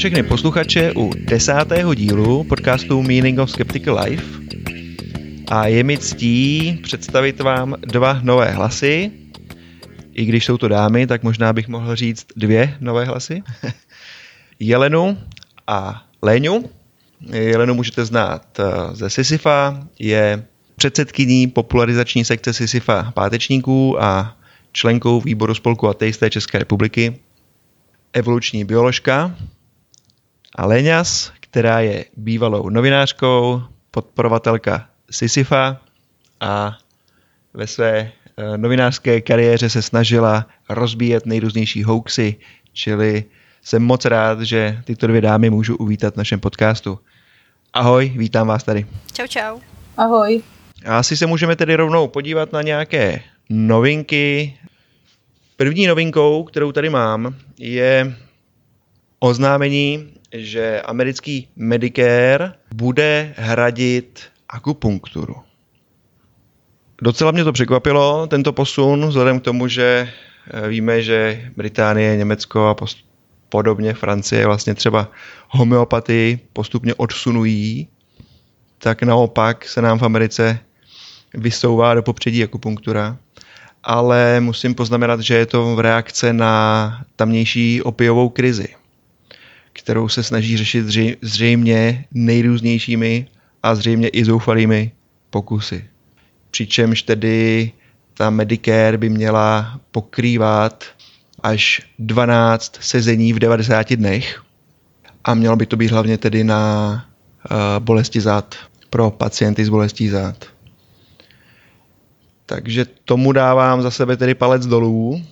Všechny posluchače u desátého dílu podcastu Meaning of Skeptical Life. A je mi ctí představit vám dva nové hlasy. I když jsou to dámy, tak možná bych mohl říct dvě nové hlasy. Jelenu a Léňu. Jelenu můžete znát eh, ze Sisyfa, je předsedkyní popularizační sekce Sisyfa pátečníků a členkou výboru spolku ateisté České republiky, evoluční bioložka Leňas, která je bývalou novinářkou, podporovatelka Sisyfa a ve své eh, novinářské kariéře se snažila rozbíjet nejrůznější hoaxy, čili jsem moc rád, že tyto dvě dámy můžu uvítat v našem podcastu. Ahoj, vítám vás tady. Čau, čau. Ahoj. A asi se můžeme tedy rovnou podívat na nějaké novinky. První novinkou, kterou tady mám, je oznámení, že americký Medicare bude hradit akupunkturu. Docela mě to překvapilo, tento posun, vzhledem k tomu, že eh, víme, že Británie, Německo a post- podobně Francie vlastně třeba homeopatii postupně odsunují, tak naopak se nám v Americe vysouvá do popředí akupunktura. Ale musím poznamenat, že je to v reakce na tamnější opiovou krizi, kterou se snaží řešit zřejmě nejrůznějšími a zřejmě i zoufalými pokusy. Přičemž tedy ta Medicare by měla pokrývat až 12 sezení v 90 dnech a mělo by to být hlavně tedy na uh, bolesti zad pro pacienty s bolestí zad. Takže tomu dávám za sebe tedy palec dolů.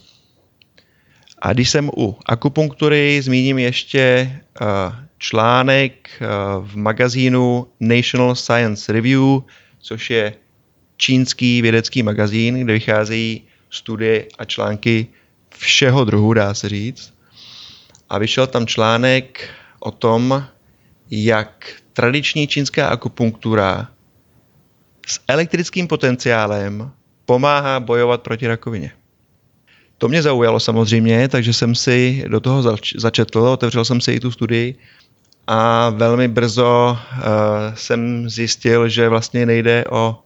A když jsem u akupunktury, zmíním ještě uh, článek uh, v magazínu National Science Review, což je čínský vědecký magazín, kde vycházejí studie a články všeho druhu, dá se říct. A vyšel tam článek o tom, jak tradiční čínská akupunktura s elektrickým potenciálem pomáhá bojovat proti rakovině. To mě zaujalo samozřejmě, takže jsem si do toho zač- začetl, otevřel jsem si i tu studii a velmi brzo uh, jsem zjistil, že vlastně nejde o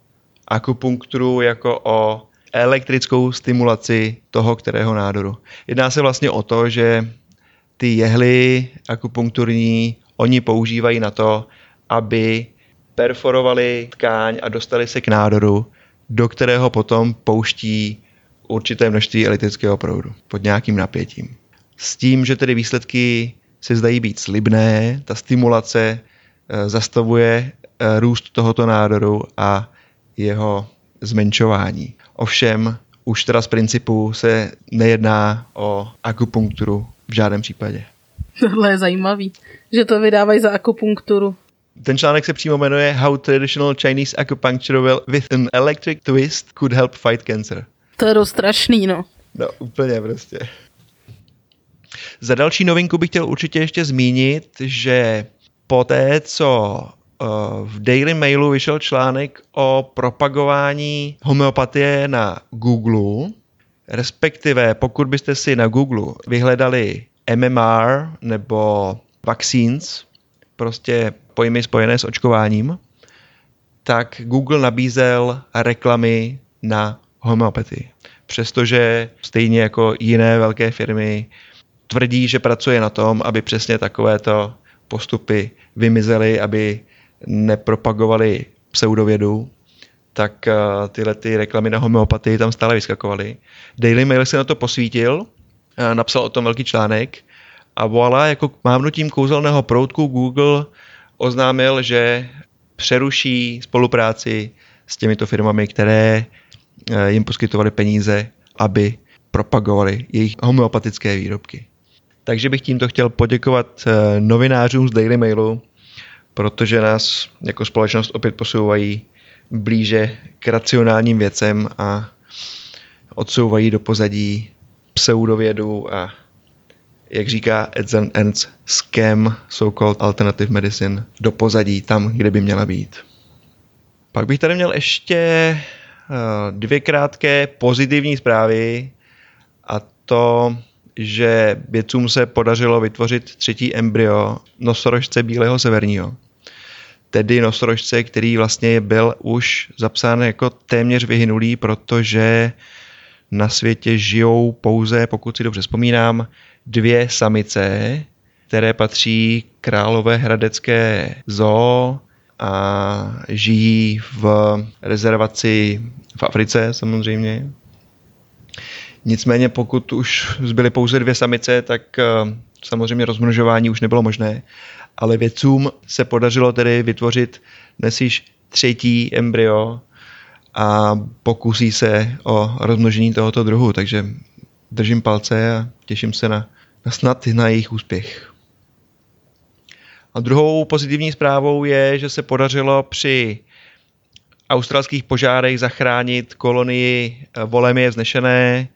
akupunkturu jako o elektrickou stimulaci toho, kterého nádoru. Jedná se vlastně o to, že ty jehly akupunkturní oni používají na to, aby perforovali tkáň a dostali se k nádoru, do kterého potom pouští určité množství elektrického proudu pod nějakým napětím. S tím, že tedy výsledky se zdají být slibné, ta stimulace eh, zastavuje eh, růst tohoto nádoru a jeho zmenšování. Ovšem, už teda z principu se nejedná o akupunkturu v žádném případě. Tohle je zajímavý, že to vydávají za akupunkturu. Ten článek se přímo jmenuje How Traditional Chinese Acupuncture with an Electric Twist Could Help Fight Cancer. To je dost strašný, no. No, úplně prostě. Za další novinku bych chtěl určitě ještě zmínit, že po té, co eh, v Daily Mailu vyšel článek o propagování homeopatie na Google, respektive pokud byste si na Google vyhledali MMR nebo vaccines, prostě pojmy spojené s očkováním, tak Google nabízel reklamy na homeopatii. Přestože stejně jako jiné velké firmy tvrdí, že pracuje na tom, aby přesně takovéto postupy vymizely, aby nepropagovali pseudovědu, tak eh, tyhle ty reklamy na homeopatii tam stále vyskakovaly. Daily Mail se na to posvítil, eh, napsal o tom velký článek a voilà, jako mávnutím kouzelného proutku Google oznámil, že přeruší spolupráci s těmito firmami, které jim poskytovaly peníze, aby propagovali jejich homeopatické výrobky. Takže bych tímto chtěl poděkovat eh, novinářům z Daily Mailu, protože nás jako společnost opět posouvají blíže k racionálním věcem a odsouvají do pozadí pseudovědu a jak říká Edson Ernst, scam so-called alternative medicine do pozadí, tam, kde by měla být. Pak bych tady měl ještě eh, dvě krátké pozitivní zprávy a to že vědcům se podařilo vytvořit třetí embryo nosorožce bílého severního. Tedy nosorožce, který vlastně byl už zapsán jako téměř vyhynulý, protože na světě žijou pouze, pokud si dobře vzpomínám, dvě samice, které patří králové hradecké zoo a žijí v rezervaci v Africe samozřejmě. Nicméně pokud už zbyly pouze dvě samice, tak eh, samozřejmě rozmnožování už nebylo možné, ale vědcům se podařilo tedy vytvořit dnes již třetí embryo a pokusí se o rozmnožení tohoto druhu, takže držím palce a těším se na, na snad na jejich úspěch. A druhou pozitivní zprávou je, že se podařilo při australských požárech zachránit kolonii eh, volemie vznešené,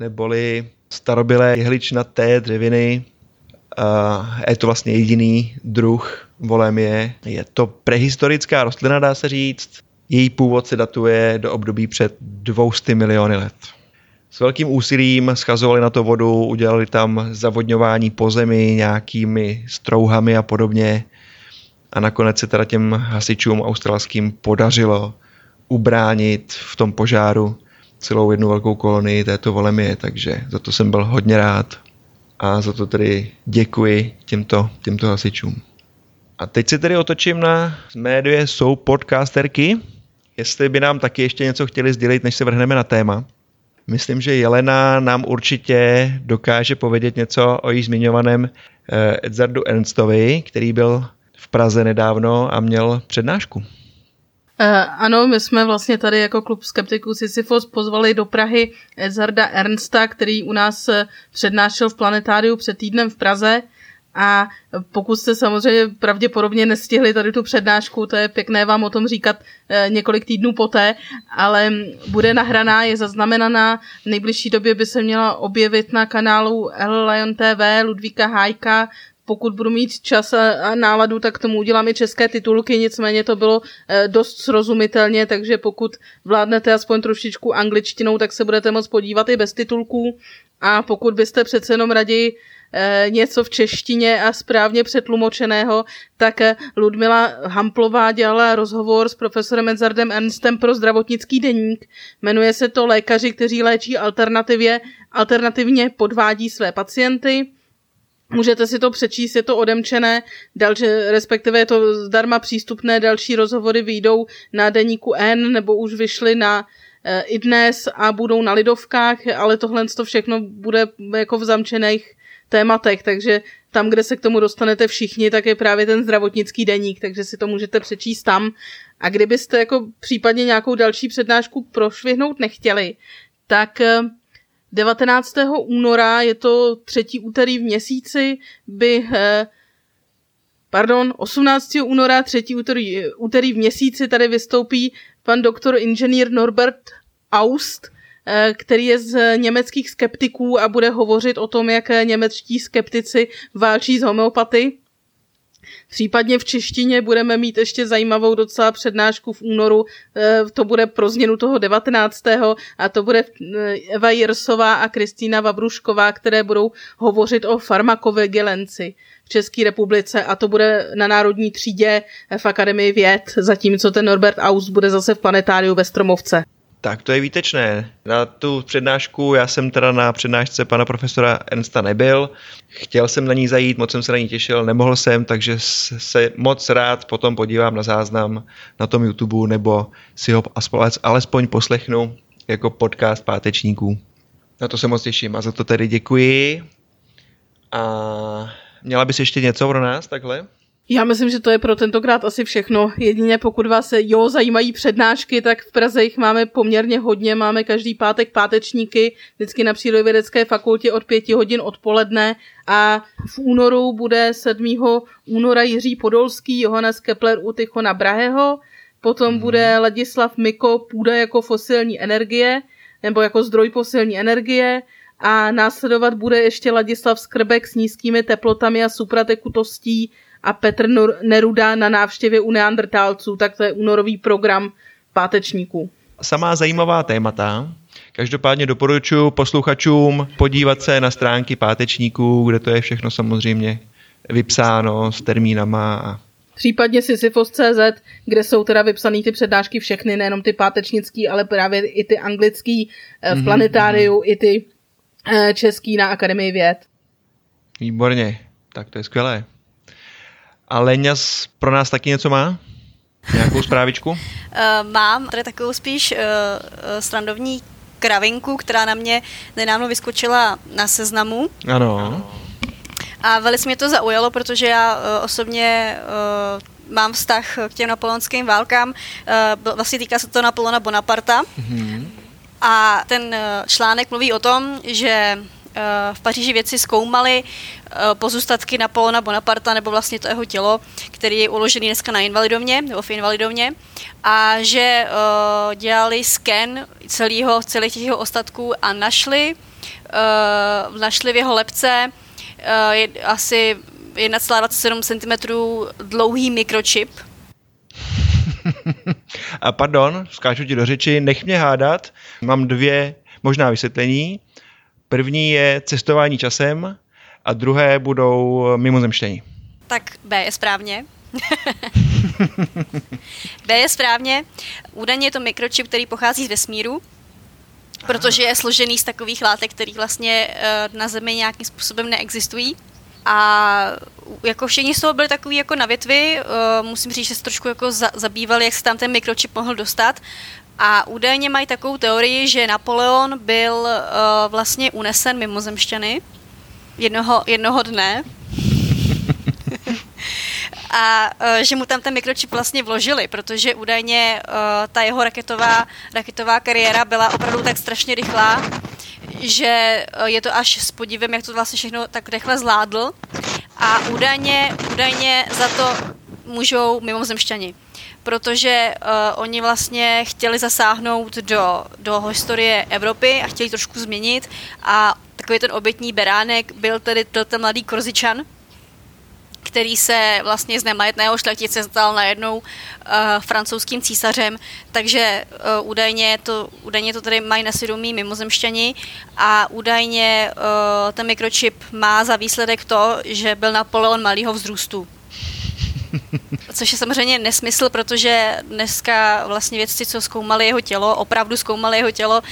neboli starobilé jehličnaté dřeviny. Je to vlastně jediný druh volemie. Je to prehistorická rostlina, dá se říct. Její původ se datuje do období před 200 miliony let. S velkým úsilím schazovali na to vodu, udělali tam zavodňování po zemi nějakými strouhami a podobně. A nakonec se teda těm hasičům australským podařilo ubránit v tom požáru celou jednu velkou kolonii této volemie, takže za to jsem byl hodně rád a za to tedy děkuji těmto, těmto hasičům. A teď se tedy otočím na médie jsou podcasterky, jestli by nám taky ještě něco chtěli sdělit, než se vrhneme na téma. Myslím, že Jelena nám určitě dokáže povědět něco o již zmiňovaném eh, Edzardu Ernstovi, který byl v Praze nedávno a měl přednášku. Eh, ano, my jsme vlastně tady jako klub skeptiků Sisyphos pozvali do Prahy Edzarda Ernsta, který u nás eh, přednášel v planetáriu před týdnem v Praze. A pokud jste samozřejmě pravděpodobně nestihli tady tu přednášku, to je pěkné vám o tom říkat e, několik týdnů poté, ale bude nahraná, je zaznamenaná, v nejbližší době by se měla objevit na kanálu L Lion TV Ludvíka Hájka, pokud budu mít čas a náladu, tak tomu udělám i české titulky, nicméně to bylo e, dost srozumitelně, takže pokud vládnete aspoň trošičku angličtinou, tak se budete moct podívat i bez titulků. A pokud byste přece jenom raději Eh, něco v češtině a správně přetlumočeného, tak eh, Ludmila Hamplová dělala rozhovor s profesorem Edzardem Ernstem pro zdravotnický deník. Jmenuje se to Lékaři, kteří léčí alternativě, alternativně podvádí své pacienty. Můžete si to přečíst, je to odemčené, další, respektive je to zdarma přístupné, další rozhovory vyjdou na deníku N, nebo už vyšly na e, i dnes a budou na lidovkách, ale tohle to všechno bude jako v zamčených tématech, takže tam, kde se k tomu dostanete všichni, tak je právě ten zdravotnický deník, takže si to můžete přečíst tam. A kdybyste jako případně nějakou další přednášku prošvihnout nechtěli, tak 19. Eh, února, je to třetí úterý v měsíci, by eh, pardon, 18. února, třetí úterý, úterý v měsíci tady vystoupí pan doktor inženýr Norbert Aust, který je z německých skeptiků a bude hovořit o tom, jak němečtí skeptici válčí z homeopaty. Případně v češtině budeme mít ještě zajímavou docela přednášku v únoru, eh, to bude pro změnu toho 19. a to bude eh, Eva Jirsová a Kristýna Vabrušková, které budou hovořit o farmakovigilenci v České republice a to bude na Národní třídě v Akademii věd, zatímco ten Norbert Aus bude zase v planetáriu ve Stromovce. Tak to je výtečné. Na tu přednášku, já jsem teda na přednášce pana profesora Ernsta nebyl. Chtěl jsem na ní zajít, moc jsem se na ní těšil, nemohl jsem, takže se moc rád potom podívám na záznam na tom YouTube, nebo si ho alespoň poslechnu jako podcast pátečníků. Na to se moc těším a za to tedy děkuji. A měla bys ještě něco pro nás takhle? Já myslím, že to je pro tentokrát asi všechno. Jedině pokud vás jo zajímají přednášky, tak v Praze jich máme poměrně hodně. Máme každý pátek pátečníky, vždycky na Přírodovědecké fakultě od pěti hodin odpoledne a v únoru bude 7. února Jiří Podolský, Johannes Kepler u Tychona Braheho, potom hmm. bude Ladislav Miko Půda jako fosilní energie, nebo jako zdroj fosilní energie, a následovat bude ještě Ladislav Skrbek s nízkými teplotami a supratekutostí a Petr Neruda na návštěvě u neandrtálců, tak to je únorový program pátečníků. Samá zajímavá témata. Každopádně doporučuji posluchačům podívat se na stránky pátečníků, kde to je všechno samozřejmě vypsáno s termínama a Případně Sisyphos.cz, kde jsou teda vypsané ty přednášky všechny, nejenom ty pátečnický, ale právě i ty anglický eh, v mhm, planetáriu, mm-hmm. i ty eh, český na Akademii věd. Výborně, tak to je skvělé. A Leňas pro nás taky něco má? Nějakou zprávičku? uh, mám tady takovou spíš uh, srandovní kravinku, která na mě nedávno vyskočila na seznamu. Ano. A velice mě to zaujalo, protože já uh, osobně uh, mám vztah k těm napoleonským válkám. Uh, vlastně týká se to Napoleona Bonaparta. Mm-hmm. A ten článek mluví o tom, že v Paříži věci zkoumali pozůstatky Napoleona Bonaparta, nebo vlastně to jeho tělo, který je uložený dneska na invalidovně, nebo v invalidovně, a že dělali sken celého, celých těch jeho ostatků a našli, našli v jeho lepce asi 1,27 cm dlouhý mikročip. A pardon, skáču ti do řeči, nech mě hádat. Mám dvě možná vysvětlení. První je cestování časem a druhé budou mimozemštění. Tak B je správně. B je správně. Údajně je to mikročip, který pochází z vesmíru protože je složený z takových látek, které vlastně eh, na Zemi nějakým způsobem neexistují. A jako všichni z toho byli takový jako na větvi, uh, musím říct, že se trošku jako za, zabývali, jak se tam ten mikročip mohl dostat. A údajně mají takovou teorii, že Napoleon byl uh, vlastně unesen mimozemšťany jednoho, jednoho dne. A uh, že mu tam ten mikročip vlastně vložili, protože údajně uh, ta jeho raketová, raketová kariéra byla opravdu tak strašně rychlá, že uh, je to až s podívem, jak to vlastně všechno tak rychle zvládl. A údajně, údajně za to můžou mimozemšťani protože uh, oni vlastně chtěli zasáhnout do, do historie Evropy a chtěli trošku změnit a takový ten obětní beránek byl tedy byl ten mladý Korzičan, který se vlastně z nemajetného šlechtice stal najednou uh, francouzským císařem, takže uh, údajně, to, údajně to tady mají na svědomí mimozemšťani a údajně uh, ten mikročip má za výsledek to, že byl Napoleon malýho vzrůstu. Což je samozřejmě nesmysl, protože dneska vlastně vědci, co zkoumali jeho tělo, opravdu zkoumali jeho tělo,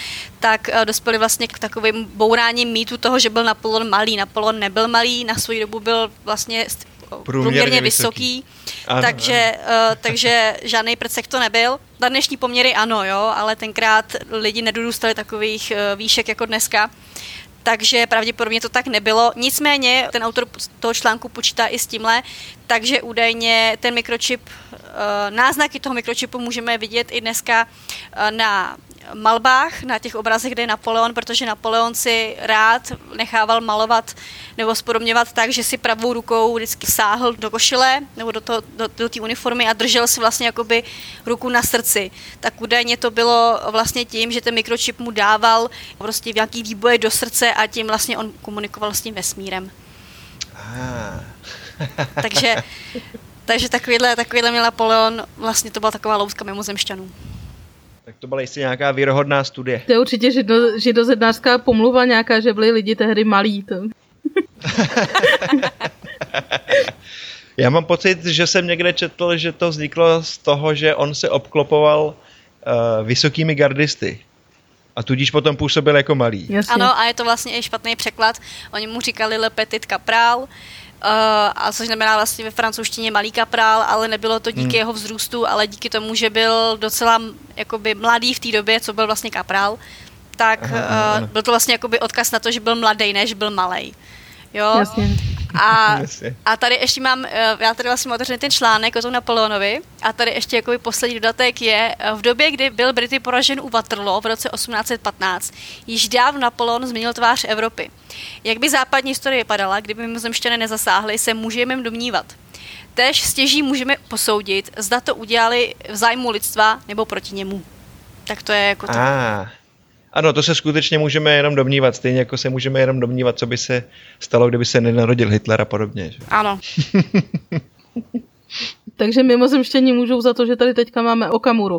tak dospěli vlastně k takovým bouráním mýtu toho, že byl Napoleon malý. Napoleon nebyl malý, na svou dobu byl vlastně průměrně, průměrně vysoký, vysoký. Ano, takže, ano. Uh, takže žádný prcek to nebyl. Na dnešní poměry ano, jo, ale tenkrát lidi nedorůstali takových uh, výšek jako dneska takže pravděpodobně to tak nebylo. Nicméně ten autor toho článku počítá i s tímhle, takže údajně ten mikročip, eh, náznaky toho mikročipu můžeme vidět i dneska na malbách, na těch obrazech, kde je Napoleon, protože Napoleon si rád nechával malovat nebo spodobňovat tak, že si pravou rukou vždycky sáhl do košile nebo do, té do, do uniformy a držel si vlastně jakoby ruku na srdci. Tak údajně to bylo vlastně tím, že ten mikročip mu dával prostě nějaký výboje do srdce a tím vlastně on komunikoval s tím vesmírem. Ah. takže, takže takovýhle, takovýhle měl Napoleon, vlastně to byla taková louska mimozemšťanů. Tak to byla jistě nějaká věrohodná studie. To je určitě žido, židozednářská pomluva nějaká, že byli lidi tehdy malí. To. Já mám pocit, že jsem někde četl, že to vzniklo z toho, že on se obklopoval uh, vysokými gardisty. A tudíž potom působil jako malý. Jasně. Ano, a je to vlastně i špatný překlad. Oni mu říkali Le Petit Capral, Uh, a což znamená vlastně ve francouzštině malý kaprál, ale nebylo to díky hmm. jeho vzrůstu, ale díky tomu, že byl docela jakoby mladý v té době, co byl vlastně kaprál, tak aha, uh, byl to vlastně jakoby odkaz na to, že byl mladý, než byl malý. Jo? Jasně. A, a tady ještě mám, eh, já tady vlastně otevřený ten článek o tom Napoleonovi a tady ještě jako poslední dodatek je, eh, v době, kdy byl Brity poražen u Waterloo v roce 1815, již dávno Napoleon změnil tvář Evropy. Jak by západní historie vypadala, kdyby mimozemšťané nezasáhli, se můžeme domnívat. Tež stěží můžeme posoudit, zda to udělali v zájmu lidstva nebo proti němu. Tak to je jako to. Ah. Ano, to se skutečně můžeme jenom domnívat, stejně jako se můžeme jenom domnívat, co by se stalo, kdyby se nenarodil Hitler a podobně. Že? Ano. Takže mimozemštění můžou za to, že tady teďka máme Okamuru.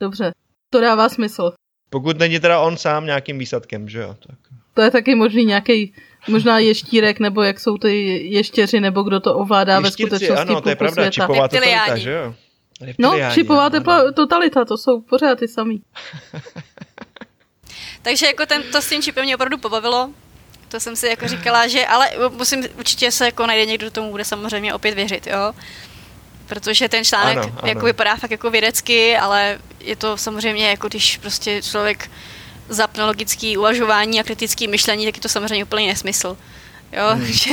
Dobře, to dává smysl. Pokud není teda on sám nějakým výsadkem, že jo? Tak. To je taky možný nějaký možná ještírek, nebo jak jsou ty ještěři, nebo kdo to ovládá Ještírci, ve skutečnosti ano, to je pravda, světa. čipová totalita, že jo? No, čipová ano, tepla, ano. totalita, to jsou pořád ty samý. Takže jako ten, to s tím čipem mě opravdu pobavilo. To jsem si jako říkala, že ale musím, určitě se jako najde někdo, kdo tomu bude samozřejmě opět věřit, jo. Protože ten článek Ano, ano, jako vypadá fakt jako vědecky, ale je to samozřejmě jako když prostě člověk zapne logický uvažování a kritický myšlení, tak je to samozřejmě úplný nesmysl. Jo, Hmm. takže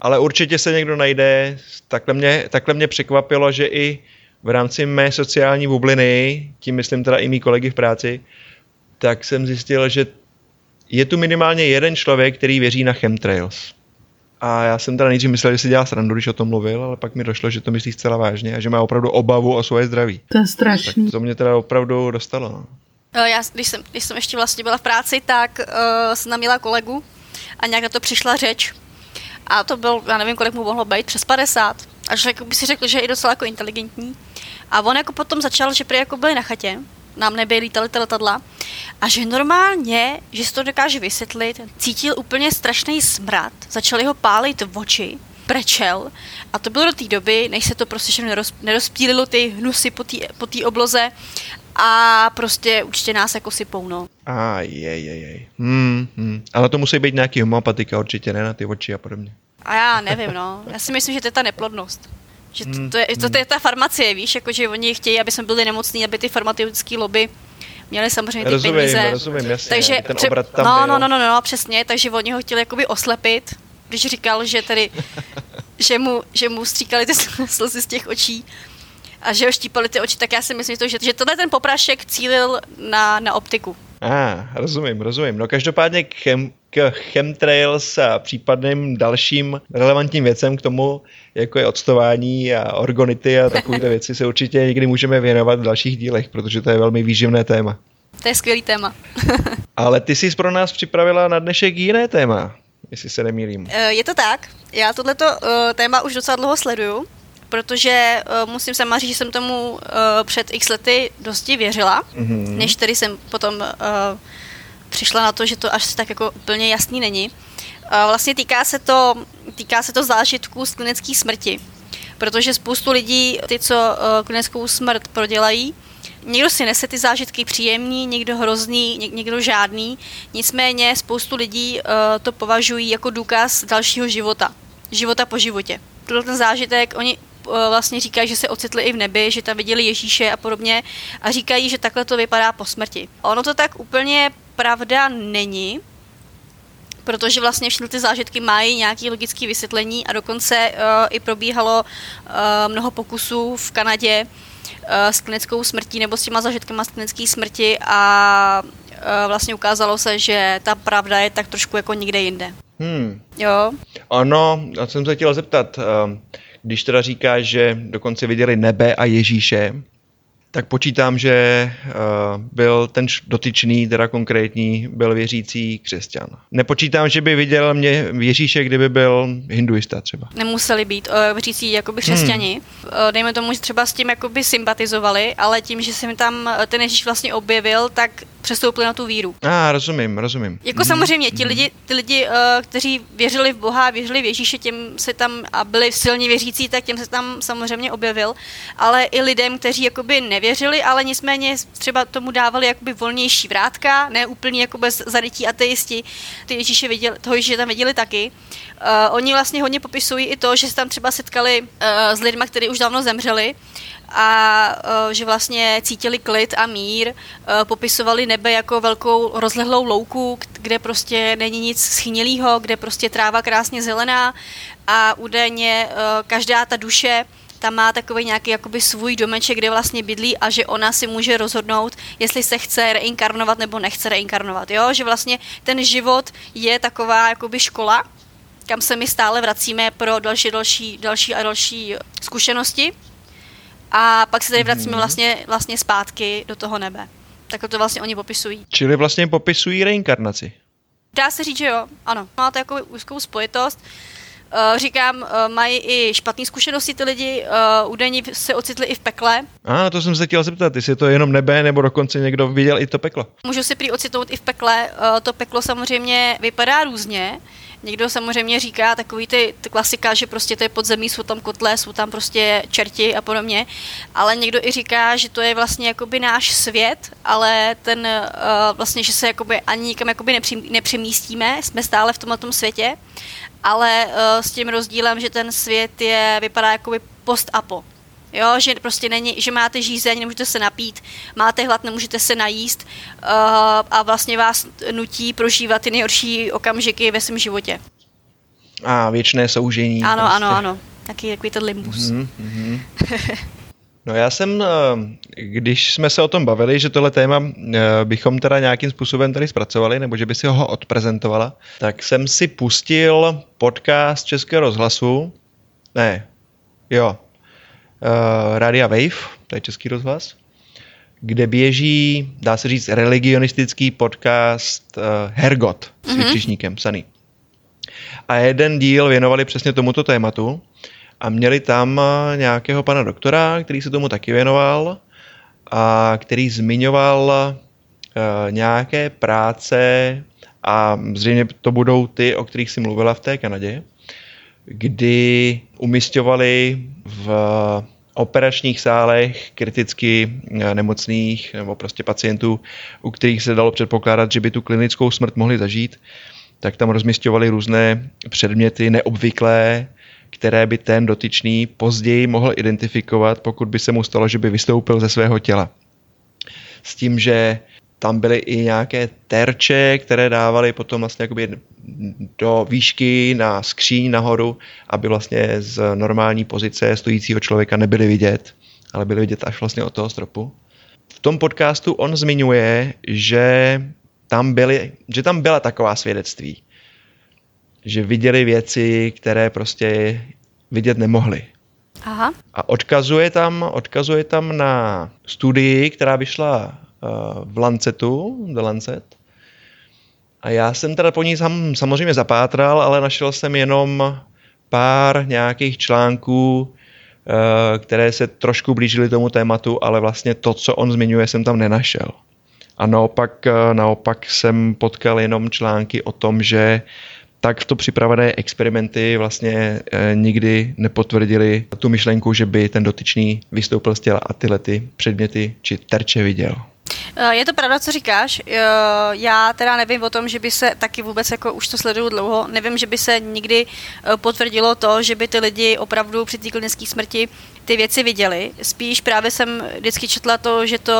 Ale určitě se někdo najde. Takhle mě, takhle mě překvapilo, že i v rámci mé sociální bubliny, tím myslím teda i mý kolegy v práci, tak jsem zjistil, že je tu minimálně jeden člověk, který věří na chemtrails. A já jsem teda nejdřív myslel, že si dělá srandu, když o tom mluvil, ale pak mi došlo, že to myslí zcela vážně a že má opravdu obavu o svoje zdraví. To je Tak strašný. to mě teda opravdu dostalo. No. Eh, Já, když jsem, když jsem ještě vlastně byla v práci, tak uh, jsem tam měla kolegu a nějak na to přišla řeč. A to byl, já nevím, kolik mu mohlo být, přes 50. A že by si řekl, že je i docela jako inteligentní. A on jako potom začal, že prý jako byli na chatě, nám neby lítaly ty letadla, a že normálně, že si to dokáže vysvětlit, cítil úplně strašný smrad, začali ho pálit v oči, brečel a to bylo do té doby, než se to prostě všechno neroz, nerozptýlilo ty hnusy po té po obloze a prostě určitě nás jako sypou, no. A jej, jej, jej. Hmm, hmm. Ale to musí být nějaký homeopatika určitě, ne na ty oči a podobně. A já nevím, no. Já si myslím, že to je ta neplodnost. Že to, to, je, to, to je ta farmacie, víš, jako že oni chtějí, aby jsme byli nemocní, aby ty farmaceutické lobby měli samozřejmě ty rozumím, peníze. rozumím, jasně. takže ten pře- obrat tam no, byl. no, no, no, no, přesně, takže oni ho chtěli jakoby oslepit, když říkal, že tedy, že mu, že mu stříkali ty slzy z těch očí a že ho štípali ty oči, tak já si myslím, že, to, že, že tenhle ten poprašek cílil na, na optiku. A, ah, rozumím, rozumím. No každopádně k, chem, k chemtrails a případným dalším relevantním věcem k tomu, jako je odstování a orgonity a takovéhle věci se určitě někdy můžeme věnovat v dalších dílech, protože to je velmi výživné téma. To je skvělý téma. Ale ty jsi pro nás připravila na dnešek jiné téma, jestli se nemýlím. Eh, Je to tak. Já tohleto uh, téma už docela dlouho sleduju, protože uh, musím sama říct, že jsem tomu před x lety dosti věřila, Mhm. mm-hmm. než tedy jsem potom přišla na to, že to až tak jako úplně jasný není. Vlastně týká se to, týká se to zážitků z klinické smrti, protože spoustu lidí, ty, co uh, klinickou smrt prodělají, Někdo si nese ty zážitky příjemný, někdo hrozný, něk- někdo žádný. Nicméně spoustu lidí uh, to považují jako důkaz dalšího života. Života po životě. Tohle ten zážitek, oni uh, vlastně říkají, že se ocitli i v nebi, že tam viděli Ježíše a podobně a říkají, že takhle to vypadá po smrti. Ono to tak úplně pravda není, protože vlastně všechny ty zážitky mají nějaké logické vysvětlení a dokonce uh, i probíhalo uh, mnoho pokusů v Kanadě uh, s klinickou smrtí nebo s těma zážitkama z klinické smrti a uh, vlastně ukázalo se, že ta pravda je tak trošku jako někde jinde. Hmm. Jo, Ano, já jsem se chtěl zeptat, když teda říkáš, že dokonce viděli nebe a Ježíše, tak počítám, že eh, byl ten dotyčný, teda konkrétní, byl věřící křesťan. Nepočítám, že by viděl mě Ježíše, kdyby byl hinduista třeba. nemuseli být uh, věřící jakoby křesťani. Hmm. Uh, dejme tomu, že třeba s tím jakoby sympatizovali, ale tím, že se mi tam ten Ježíš vlastně objevil, tak přestoupili na tu víru. A, ah, rozumím, rozumím. Jako samozřejmě, ti lidi, ty lidi, uh, kteří věřili v Boha, věřili v Ježíše, těm se tam a byli silně věřící, tak těm se tam samozřejmě objevil, ale i lidem, kteří jakoby nevěřili, ale nicméně třeba tomu dávali jakoby volnější vrátka, ne úplně jako bez zarytí ateisti, ty Ježíše viděli, toho Ježíše tam viděli taky. Uh, oni vlastně hodně popisují i to, že se tam třeba setkali uh, s lidmi, kteří už dávno zemřeli a uh, že vlastně cítili klid a mír, uh, popisovali nebe jako velkou rozlehlou louku, kde prostě není nic schnilého, kde prostě tráva krásně zelená a údajně uh, každá ta duše tam má takový nějaký jakoby svůj domeček, kde vlastně bydlí a že ona si může rozhodnout, jestli se chce reinkarnovat nebo nechce reinkarnovat, jo? Že vlastně ten život je taková jakoby škola, kam se my stále vracíme pro další, další, další a další zkušenosti. A pak se tady vracíme vlastně, vlastně zpátky do toho nebe. Takhle to vlastně oni popisují. Čili vlastně popisují reinkarnaci. Dá se říct, že jo, ano. Má to jako úzkou spojitost. Uh, říkám, uh, mají i špatné zkušenosti ty lidi, uh, údajně se ocitli i v pekle. A to jsem se chtěl zeptat, jestli je to jenom nebe, nebo dokonce někdo viděl i to peklo. Můžu si prý ocitnout i v pekle, to peklo samozřejmě vypadá různě, Někdo samozřejmě říká takový ty, ty klasika, že prostě to je podzemí, jsou tam kotle, jsou tam prostě čerti a podobně, ale někdo i říká, že to je vlastně jakoby náš svět, ale ten uh, vlastně, že se jakoby ani nikam jakoby nepři, nepřemístíme, jsme stále v tomhle světě, ale uh, s tím rozdílem, že ten svět je, vypadá jakoby post-apo. Jo, že prostě není, že máte žízeň, nemůžete se napít, máte hlad, nemůžete se najíst uh, a vlastně vás nutí prožívat ty nejhorší okamžiky ve svém životě. A věčné soužení. Ano, prostě. ano, ano. Taky takový ten limbus. Mm-hmm. No já jsem, eh, když jsme se o tom bavili, že tohle téma eh, bychom teda nějakým způsobem tady zpracovali, nebo že by si ho odprezentovala, tak jsem si pustil podcast Českého rozhlasu, ne, jo, Radia Wave, to je český rozhlas, kde běží, dá se říct, religionistický podcast uh, Hergot s mm-hmm. vykřičníkem psaný. A jeden díl věnovali přesně tomuto tématu a měli tam eh, nějakého pana doktora, který se tomu taky věnoval a který zmiňoval uh, nějaké práce a zřejmě to budou ty, o kterých si mluvila v té Kanadě, kdy umistovali v operačních sálech kriticky eh, nemocných nebo prostě pacientů, u kterých se dalo předpokládat, že by tu klinickou smrt mohli zažít, tak tam rozměstňovali různé předměty neobvyklé, které by ten dotyčný později mohl identifikovat, pokud by se mu stalo, že by vystoupil ze svého těla. S tím, že tam byly i nějaké terče, které dávaly potom vlastně jakoby do výšky na skříň nahoru, aby vlastně z normální pozice stojícího člověka nebyly vidět, ale byly vidět až vlastně od toho stropu. V tom podcastu on zmiňuje, že tam, byly, že tam byla taková svědectví, že viděli věci, které prostě vidět nemohli. Aha. A odkazuje tam, odkazuje tam na studii, která vyšla v Lancetu, The Lancet. A já jsem teda po ní sam, samozřejmě zapátral, ale našel jsem jenom pár nějakých článků, eh, které se trošku blížily tomu tématu, ale vlastně to, co on zmiňuje, jsem tam nenašel. A naopak, eh, naopak jsem potkal jenom články o tom, že tak to připravené experimenty vlastně e, nikdy nepotvrdili tu myšlenku, že by ten dotyčný vystoupil z těla a tyhle ty předměty či terče viděl. Eh, je to pravda, co říkáš. Eh, já teda nevím o tom, že by se taky vůbec, jako už to sleduju dlouho, nevím, že by se nikdy eh, potvrdilo to, že by ty lidi opravdu při té klinické smrti ty věci viděli. Spíš právě jsem vždycky četla to, že to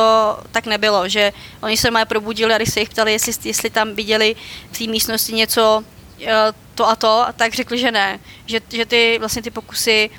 tak nebylo, že oni se mají probudili a když se jich ptali, jestli, jestli tam viděli v té místnosti něco to a to, tak řekli, že ne. Že, že ty vlastně ty pokusy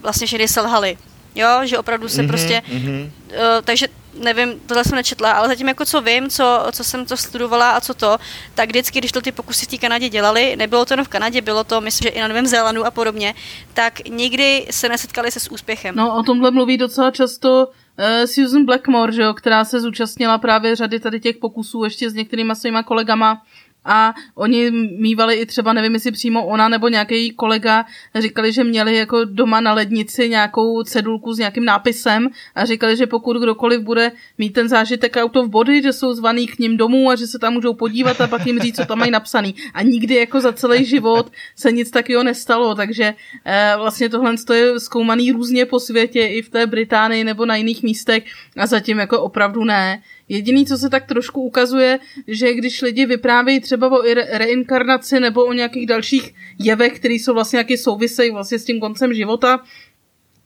vlastně všechny selhaly. Jo, že opravdu se mm-hmm, prostě... Mm-hmm. Uh, takže nevím, tohle jsem nečetla, ale zatím jako co vím, co, co jsem to studovala a co to, tak vždycky, když to ty pokusy v té Kanadě dělali, nebylo to jenom v Kanadě, bylo to, myslím, že i na Novém Zélandu a podobně, tak nikdy se nesetkali se s úspěchem. No, o tomhle mluví docela často uh, Susan Blackmore, že jo, která se zúčastnila právě řady tady těch pokusů ještě s některýma svýma kolegama a oni mývali i třeba, nevím jestli přímo ona nebo nějaký kolega, říkali, že měli jako doma na lednici nějakou cedulku s nějakým nápisem a říkali, že pokud kdokoliv bude mít ten zážitek out of body, že jsou zvaný k ním domů a že se tam můžou podívat a pak jim říct, co tam mají napsaný. A nikdy jako za celý život se nic takového nestalo, takže eh, vlastně tohle je zkoumaný různě po světě i v té Británii nebo na jiných místech a zatím jako opravdu ne. Jediný, co se tak trošku ukazuje, že když lidi vyprávějí třeba o reinkarnaci nebo o nějakých dalších jevech, které jsou vlastně nějaký souvisejí vlastně s tím koncem života,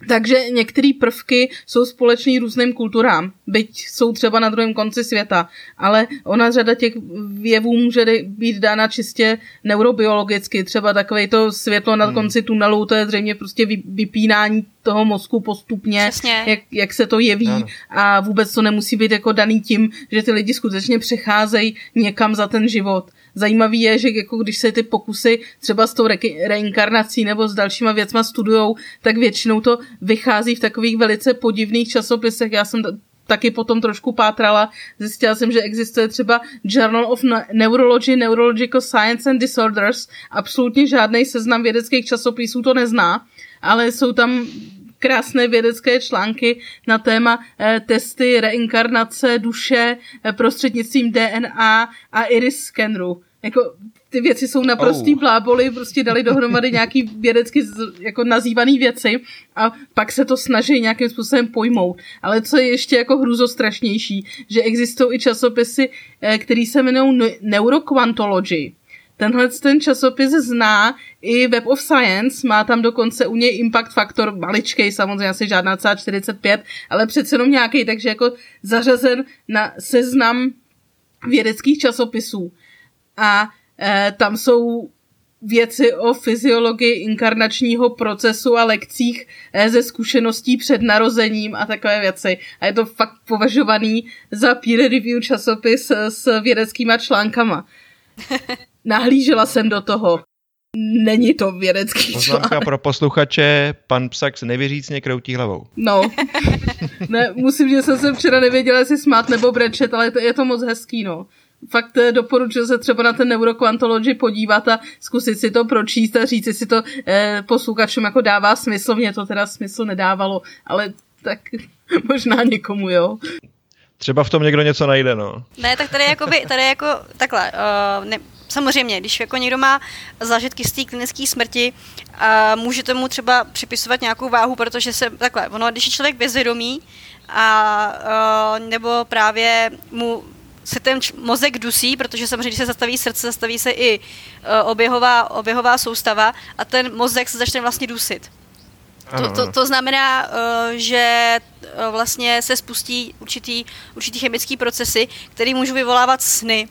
takže některé prvky jsou společný různým kulturám, byť jsou třeba na druhém konci světa, ale ona řada těch jevů může být dána čistě neurobiologicky, třeba takové to světlo na hmm. konci tunelu, to je zřejmě prostě vypínání toho mozku postupně, jak, jak se to jeví ano. a vůbec to nemusí být jako daný tím, že ty lidi skutečně přecházejí někam za ten život. Zajímavý je, že jako když se ty pokusy třeba s tou re- reinkarnací nebo s dalšíma věcma studujou, tak většinou to vychází v takových velice podivných časopisech. Já jsem taky potom trošku pátrala. Zjistila jsem, že existuje třeba Journal of Neurology, Neurological Science and Disorders. Absolutně žádný seznam vědeckých časopisů to nezná, ale jsou tam krásné vědecké články na téma eh, testy reinkarnace duše eh, prostřednictvím DNA a iris scanneru. Jako ty věci jsou naprostý oh. bláboli, prostě dali dohromady nějaký vědecky jako nazývaný věci a pak se to snaží nějakým způsobem pojmout. Ale co je ještě jako hruzostrašnější, že existují i časopisy, eh, které se jmenují Neuroquantology. Tenhle ten časopis zná i Web of Science, má tam dokonce u něj impact faktor maličkej, samozřejmě asi žádná celá 45, ale přece jenom nějaký, takže jako zařazen na seznam vědeckých časopisů. A e, tam jsou věci o fyziologii inkarnačního procesu a lekcích e, ze zkušeností před narozením a takové věci. A je to fakt považovaný za peer review časopis s vědeckýma článkama. Nahlížela jsem do toho. Není to vědecký Poznámka článek. pro posluchače, pan Psax nevěřícně kroutí hlavou. No, ne, musím, že jsem se včera nevěděla, jestli smát nebo brečet, ale to, je to moc hezký, no. Fakt eh, doporučuji se třeba na ten Neurokvantology podívat a zkusit si to pročíst a říct, jestli to eh, posluchačům jako dává smysl. Mně to teda smysl nedávalo, ale tak možná někomu, jo. Třeba v tom někdo něco najde, no. Ne, tak tady, jakoby, tady jako takhle, uh, ne, samozřejmě, když jako někdo má zážitky z té klinické smrti, a může tomu třeba připisovat nějakou váhu, protože se takhle, ono, když je člověk bezvědomý a uh, nebo právě mu se ten mozek dusí, protože samozřejmě, když se zastaví srdce, zastaví se i uh, oběhová, oběhová soustava a ten mozek se začne vlastně dusit. To, to, to znamená, uh, že uh, vlastně se spustí určitý, určitý chemický procesy, které můžou vyvolávat sny.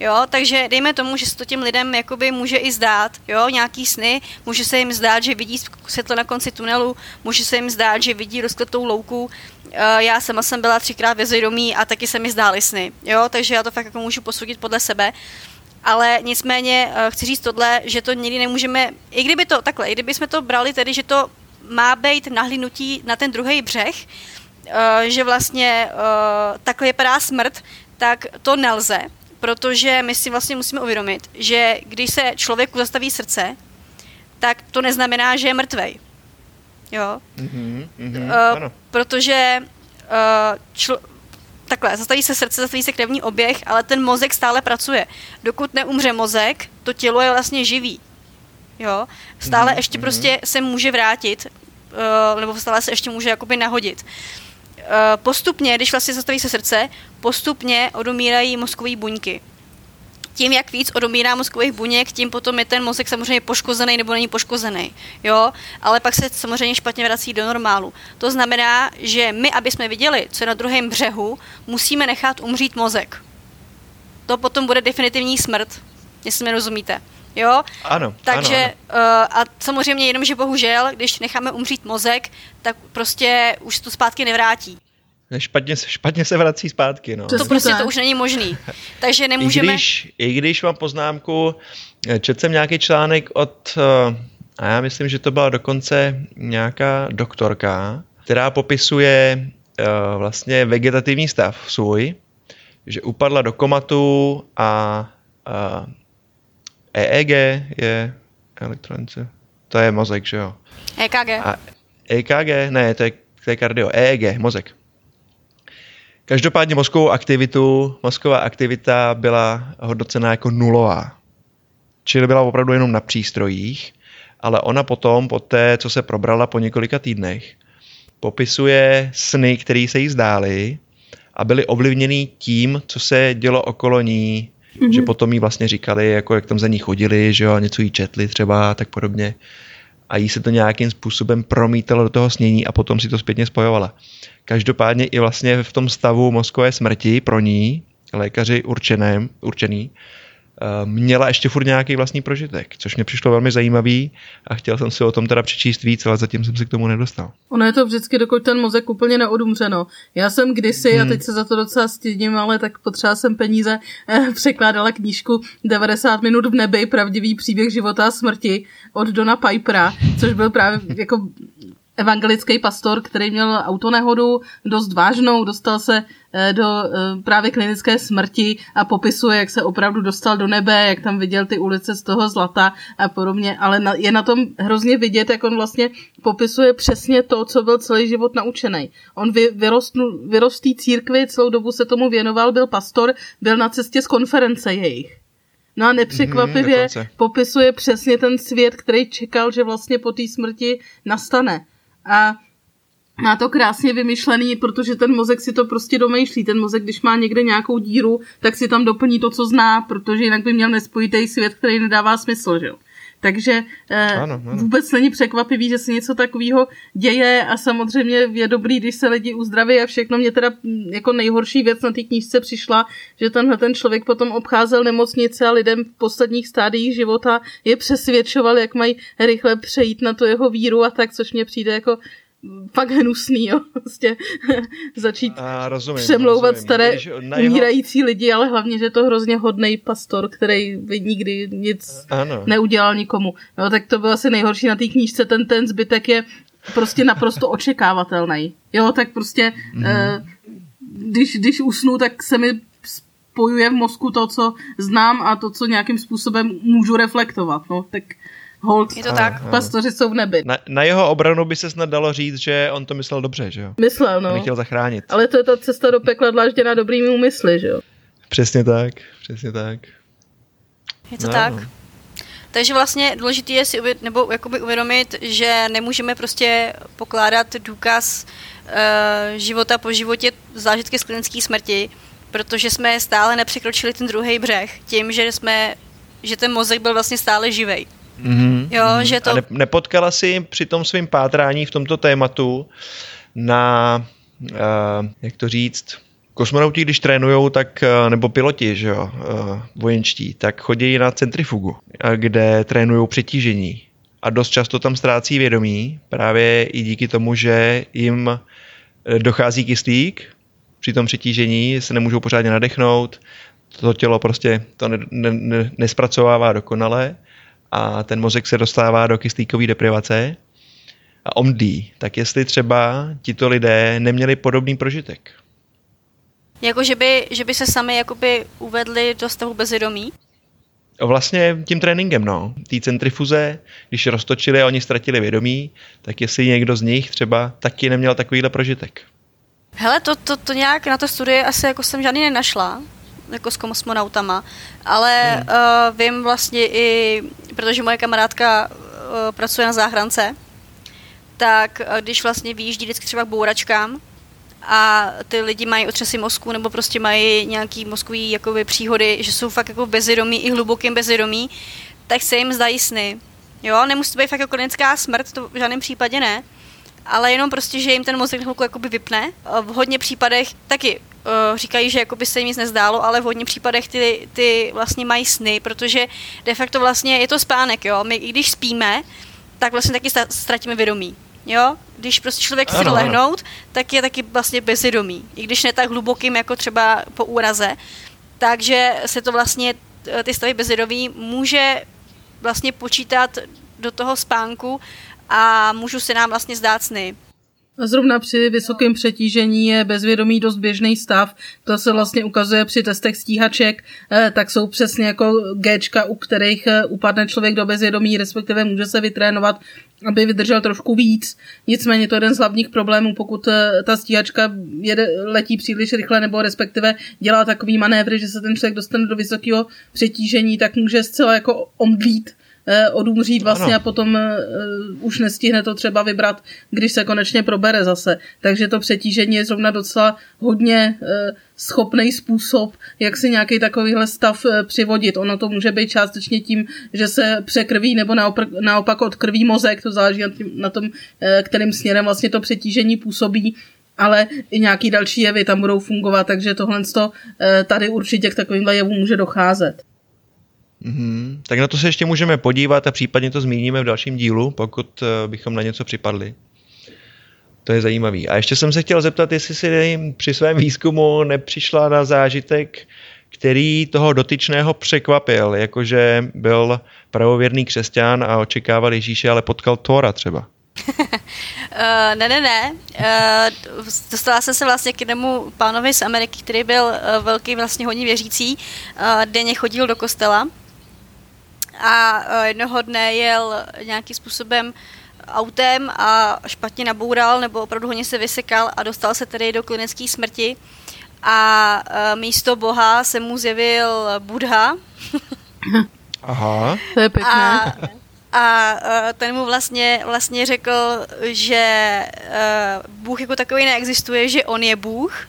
Jo, takže dejme tomu, že se to těm lidem jakoby může i zdát, jo, nějaký sny, může se jim zdát, že vidí světlo na konci tunelu, může se jim zdát, že vidí rozkletou louku. Eh, já sama jsem byla třikrát ve zvědomí a taky se mi zdály sny, jo, takže já to fakt jako můžu posoudit podle sebe. Ale nicméně eh, chci říct tohle, že to nikdy nemůžeme, i kdyby to takhle, i kdyby jsme to brali tedy, že to má být nahlínutí na ten druhý břeh, eh, že vlastně takhle vypadá smrt, tak to nelze, protože my si vlastně musíme uvědomit, že když se člověku zastaví srdce, tak to neznamená, že je mrtvej. Jo? Mm-hmm, mm-hmm, uh, ano. Protože uh, člo- takhle, zastaví se srdce, zastaví se krevní oběh, ale ten mozek stále pracuje. Dokud neumře mozek, to tělo je vlastně živý. Jo? Stále mm-hmm, ještě mm-hmm. prostě se může vrátit, uh, nebo stále se ještě může jakoby nahodit. Eh, postupně, když vlastně zastaví se srdce, postupně odumírají mozkové buňky. Tím, jak víc odumírá mozkových buněk, tím potom je ten mozek samozřejmě poškozený nebo není poškozený. Jo? Ale pak se samozřejmě špatně vrací do normálu. To znamená, že my, aby jsme viděli, co je na druhém břehu, musíme nechat umřít mozek. To potom bude definitivní smrt, jestli mi rozumíte. Jo? Ano. Takže ano, ano. Uh, a samozřejmě jenom, že bohužel, když necháme umřít mozek, tak prostě už to zpátky nevrátí. Špatně, špatně se vrací zpátky. No. To prostě to už není možný. Takže nemůžeme... I když, I když mám poznámku, eh, četl jsem nějaký článek od, eh, a já myslím, že to byla dokonce nějaká doktorka, která popisuje uh, vlastně vegetativní stav svůj, že upadla do komatu a uh, EEG je elektronice. To je mozek, že jo? EKG. A EKG, ne, to je, to je kardio. EEG, mozek. Každopádně mozkovou aktivitu, mozková aktivita byla hodnocena jako nulová. Čili byla opravdu jenom na přístrojích, ale ona potom, po té, co se probrala po několika týdnech, popisuje sny, které se jí zdály a byly ovlivněny tím, co se dělo okolo ní mm-hmm. že potom jí vlastně říkali, jako jak tam za ní chodili, že jo, něco jí četli třeba a tak podobně. A jí se to nějakým způsobem promítalo do toho snění a potom si to zpětně spojovala. Každopádně i vlastně v tom stavu mozkové smrti pro ní, lékaři určeném, určený, měla ještě furt nějaký vlastní prožitek, což mě přišlo velmi zajímavý a chtěl jsem si o tom teda přečíst víc, ale zatím jsem se k tomu nedostal. Ono je to vždycky, dokud ten mozek úplně neodumře, no. Já jsem kdysi, hmm. a teď se za to docela stydím, ale tak potřeba jsem peníze, eh, překládala knížku 90 minut v nebi, pravdivý příběh života a smrti od Dona Pipera, což byl právě jako evangelický pastor, který měl autonehodu dost vážnou, dostal se eh, do eh, právě klinické smrti a popisuje, jak se opravdu dostal do nebe, jak tam viděl ty ulice z toho zlata a podobně, ale je na tom hrozně vidět, jak on vlastně popisuje přesně to, co byl celý život naučený. On vy, vyrostl, vyrostl církvi, celou dobu se tomu věnoval, byl pastor, byl na cestě z konference jejich. No a nepřekvapivě mm, popisuje přesně ten svět, který čekal, že vlastně po té smrti nastane. A má to krásně vymyšlený, protože ten mozek si to prostě domýšlí. Ten mozek, když má někde nějakou díru, tak si tam doplní to, co zná, protože jinak by měl nespojitý svět, který nedává smysl, že jo. Takže eh, ano, ano. vůbec není překvapivý, že se něco takového děje a samozřejmě je dobrý, když se lidi uzdraví a všechno. Mě teda mm, jako nejhorší věc na té knížce přišla, že tenhle ten člověk potom obcházel nemocnice a lidem v posledních stádiích života je přesvědčoval, jak mají rychle přejít na to jeho víru a tak, což mě přijde jako fakt hnusný, jo, prostě začít a, rozumím, přemlouvat rozumím. staré jeho... umírající lidi, ale hlavně, že je to hrozně hodný pastor, který by nikdy nic ano. neudělal nikomu. No, tak to bylo asi nejhorší na té knížce, ten, ten zbytek je prostě naprosto očekávatelný. Jo, tak prostě, mm. eh, když, když usnu, tak se mi spojuje v mozku to, co znám a to, co nějakým způsobem můžu reflektovat. No, tak Hold, je to tak. Pastoři jsou v nebi. Na, na jeho obranu by se snad dalo říct, že on to myslel dobře, že jo? Myslel, no. On chtěl zachránit. Ale to je ta cesta do pekla dlážděna dobrými úmysly, že jo? Přesně tak, přesně tak. Je to no, tak. No. Takže vlastně důležité je si uvěd, nebo jakoby uvědomit, že nemůžeme prostě pokládat důkaz uh, života po životě zážitky z klinické smrti, protože jsme stále nepřekročili ten druhý břeh tím, že jsme že ten mozek byl vlastně stále živej. Mm-hmm. Jo, mm-hmm. že to... A ne, nepotkala si při tom svým pátrání v tomto tématu na, uh, jak to říct, kosmonauti, když trénujou, tak, uh, nebo piloti, že jo, uh, vojenčtí, tak chodí na centrifugu, kde trénují přetížení. A dost často tam ztrácí vědomí, právě i díky tomu, že jim dochází kyslík při tom přetížení, se nemůžou pořádně nadechnout, to tělo prostě to ne, ne, ne, nespracovává dokonale a ten mozek se dostává do kyslíkové deprivace a omdlí. Tak jestli třeba tito lidé neměli podobný prožitek. Jako, že by, že by se sami jakoby uvedli do stavu bezvědomí? Vlastně tím tréninkem, no. Té centrifuze, když roztočili a oni ztratili vědomí, tak jestli někdo z nich třeba taky neměl takovýhle prožitek. Hele, to, to, to nějak na to studie asi jako jsem žádný nenašla, jako s kosmonautama, ale hmm. uh, vím vlastně i, protože moje kamarádka uh, pracuje na záchrance, tak uh, když vlastně vyjíždí vždycky třeba k bouračkám a ty lidi mají otřesy mozku nebo prostě mají nějaký mozkový jakoby, příhody, že jsou fakt jako bezvědomí i hlubokým bezvědomí, tak se jim zdají sny. Jo, nemusí to být fakt jako klinická smrt, to v žádném případě ne, ale jenom prostě, že jim ten mozek chvilku jakoby vypne. V hodně případech taky uh, říkají, že jakoby se jim nic nezdálo, ale v hodně případech ty, ty vlastně mají sny, protože de facto vlastně je to spánek, jo. My i když spíme, tak vlastně taky ztratíme vědomí. Jo? Když prostě člověk chce lehnout, tak je taky vlastně bezvědomí. I když ne tak hlubokým, jako třeba po úraze. Takže se to vlastně, eh, ty stavy bezvědomí může vlastně počítat do toho spánku a můžu se nám vlastně zdát sny. Zrovna při vysokém přetížení je bezvědomí dost běžný stav. To se vlastně ukazuje při testech stíhaček, eh, tak jsou přesně jako Gčka, u kterých eh, upadne člověk do bezvědomí, respektive může se vytrénovat, aby vydržel trošku víc. Nicméně to je jeden z hlavních problémů, pokud eh, ta stíhačka jede, letí příliš rychle nebo respektive dělá takový manévry, že se ten člověk dostane do vysokého přetížení, tak může zcela jako omdlít odumřít vlastně ano. a potom uh, už nestihne to třeba vybrat, když se konečně probere zase. Takže to přetížení je zrovna docela hodně uh, schopný způsob, jak si nějaký takovýhle stav uh, přivodit. Ono to může být částečně tím, že se překrví nebo naopak, naopak odkrví mozek, to záleží na, tím, na tom, uh, kterým směrem vlastně to přetížení působí ale i nějaký další jevy tam budou fungovat, takže tohle tady určitě k takovýmhle jevům může docházet. Mm-hmm. Tak na to se ještě můžeme podívat a případně to zmíníme v dalším dílu, pokud uh, bychom na něco připadli. To je zajímavý. A ještě jsem se chtěl zeptat, jestli si při svém výzkumu nepřišla na zážitek, který toho dotyčného překvapil, jakože byl pravověrný křesťan a očekával Ježíše, ale potkal Tora třeba. uh, ne, ne, ne. Uh, dostala jsem se vlastně k jednomu pánovi z Ameriky, který byl uh, velký, vlastně hodně věřící. Uh, denně chodil do kostela a uh, jednoho dne jel nějakým způsobem autem a špatně naboural nebo opravdu hodně se vysekal a dostal se tedy do klinické smrti a uh, místo Boha se mu zjevil Budha. Aha. To je pěkné. A, a uh, ten mu vlastně, vlastně řekl, že Bůh jako takový neexistuje, že on je Bůh,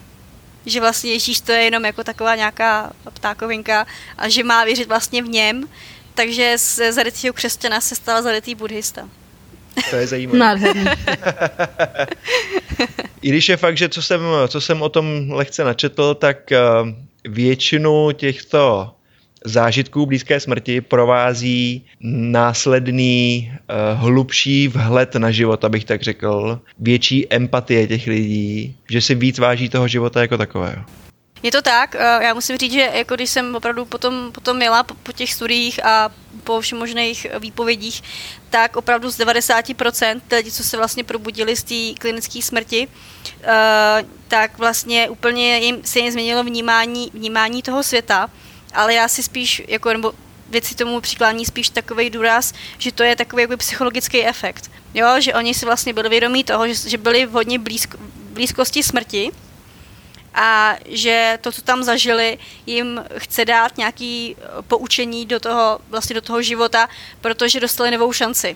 že vlastně Ježíš to je jenom jako taková nějaká ptákovinka a že má věřit vlastně v něm, takže z zarytýho křesťana se stal zarytý buddhista. To je zajímavé. Nádherný. I když je fakt, že co jsem, co jsem o tom lehce načetl, tak eh, většinu těchto zážitků blízké smrti provází následný uh, hlubší vhled na život, abych tak řekl, větší empatie těch lidí, že si víc váží toho života jako takového. Je to tak, eh, já musím říct, že jako když jsem opravdu potom, potom měla po, po těch studiích a po všem možných výpovědích, tak opravdu z 90% lidí, co se vlastně probudili z té klinické smrti, uh, tak vlastně úplně jim, se jim změnilo vnímání, vnímání toho světa, ale já si spíš, jako, nebo věci tomu přiklání spíš takový důraz, že to je takový jako psychologický efekt. Jo, že oni si vlastně byli vědomí toho, že, že byli v hodně blízko, blízkosti smrti, a že to, co tam zažili, jim chce dát nějaký eh, poučení do toho, vlastně do toho života, protože dostali novou šanci.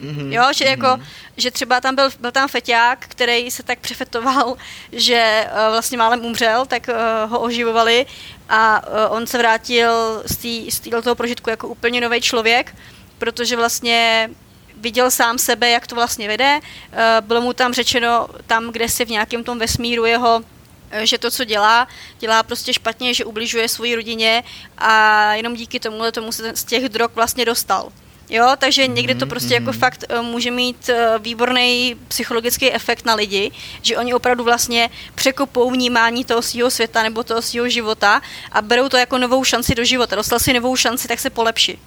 Mm-hmm. Jo, že jako, mm-hmm. že třeba tam byl, byl tam feťák, který se tak přefetoval, že uh, vlastně málem umřel, tak uh, ho oživovali a uh, on se vrátil z, z toho prožitku jako úplně nový člověk, protože vlastně viděl sám sebe, jak to vlastně vede. Uh, bylo mu tam řečeno, tam, kde si v nějakém tom vesmíru jeho Eh, že to, co dělá, dělá prostě špatně, že ubližuje své rodině a jenom díky tomu tomu se z těch drog vlastně dostal. Jo, takže někdy to prostě jako mhm. fakt eh, může mít eh, výborný psychologický efekt na lidi, že oni opravdu vlastně překopou vnímání toho svého světa nebo toho svého života a berou to jako novou šanci do života. Dostal si novou šanci, tak se polepší.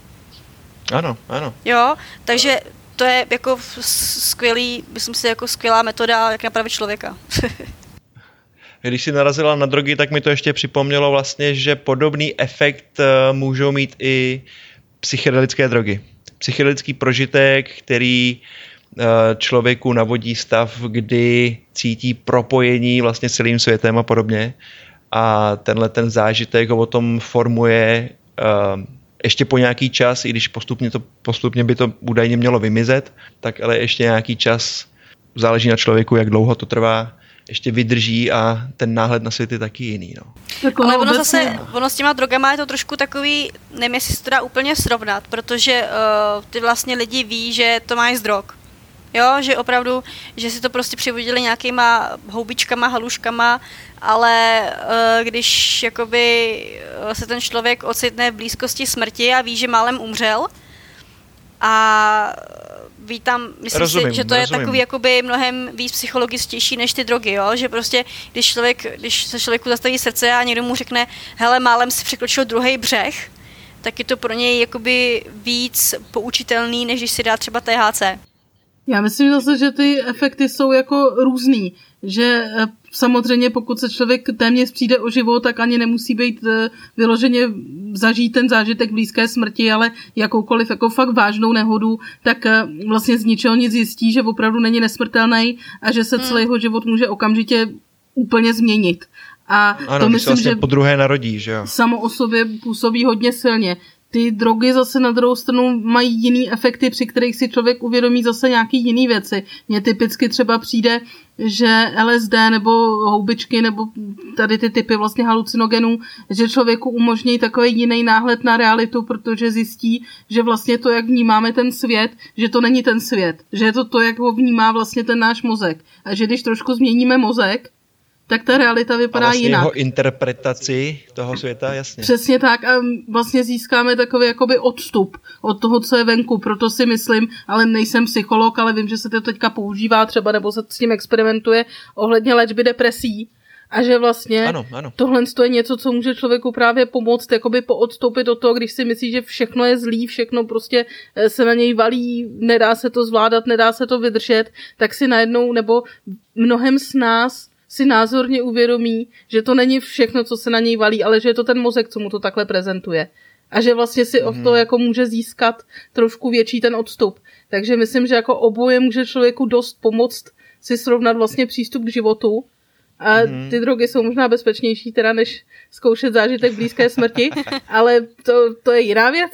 Ano, ano. Jo, takže to je jako skvělý, myslím si, jako skvělá metoda, jak napravit člověka. když si narazila na drogy, tak mi to ještě připomnělo vlastně, že podobný efekt eh, můžou mít i psychedelické drogy. Psychedelický prožitek, který eh, člověku navodí stav, kdy cítí propojení vlastně celým světem a podobně. A tenhle ten zážitek ho o tom formuje eh, ještě po nějaký čas, i když postupně, to, postupně by to údajně mělo vymizet, tak ale ještě nějaký čas záleží na člověku, jak dlouho to trvá, ještě vydrží a ten náhled na svět je taky jiný. No. Tak ono, ono zase, ono s těma drogama je to trošku takový, nevím, jestli se to dá úplně srovnat, protože uh, ty vlastně lidi ví, že to mají z drog. Jo, že opravdu, že si to prostě přivodili nějakýma houbičkama, haluškama, ale uh, když jakoby uh, se ten člověk ocitne v blízkosti smrti a ví, že málem umřel a vítám, myslím rozumím, si, že to rozumím. je takový jakoby mnohem víc psychologičtější než ty drogy, jo? že prostě, když, člověk, když se člověku zastaví srdce a někdo mu řekne, hele, málem si překročil druhý břeh, tak je to pro něj jakoby víc poučitelný, než když si dá třeba THC. Já myslím zase, že ty efekty jsou jako různý, že eh, samozřejmě pokud se člověk téměř přijde o život, tak ani nemusí být eh, vyloženě zažít ten zážitek blízké smrti, ale jakoukoliv jako fakt vážnou nehodu, tak eh, vlastně z ničeho nic zjistí, že opravdu není nesmrtelný a že se hmm. celý jeho život může okamžitě úplně změnit. A ano, to myslím, vlastně že po druhé narodí, že jo? Samo o sobě působí hodně silně ty drogy zase na druhou stranu mají jiný efekty, při kterých si člověk uvědomí zase nějaký jiný věci. Mně typicky třeba přijde, že LSD nebo houbičky nebo tady ty typy vlastně halucinogenů, že člověku umožní takový jiný náhled na realitu, protože zjistí, že vlastně to, jak vnímáme ten svět, že to není ten svět, že je to to, jak ho vnímá vlastně ten náš mozek. A že když trošku změníme mozek, tak ta realita vypadá a vlastně jinak. jeho interpretaci toho světa, jasně. Přesně tak a vlastně získáme takový jakoby odstup od toho, co je venku, proto si myslím, ale nejsem psycholog, ale vím, že se to teďka používá třeba, nebo se s tím experimentuje ohledně léčby depresí, a že vlastně ano, ano. tohle je něco, co může člověku právě pomoct, jakoby poodstoupit od toho, když si myslí, že všechno je zlý, všechno prostě eh, se na něj valí, nedá se to zvládat, nedá se to vydržet, tak si najednou, nebo mnohem z nás si názorně uvědomí, že to není všechno, co se na něj valí, ale že je to ten mozek, co mu to takhle prezentuje. A že vlastně si mm-hmm. od toho jako může získat trošku větší ten odstup. Takže myslím, že jako oboje může člověku dost pomoct si srovnat vlastně přístup k životu. A mm-hmm. ty drogy jsou možná bezpečnější teda, než zkoušet zážitek blízké smrti, ale to, to je jiná věc.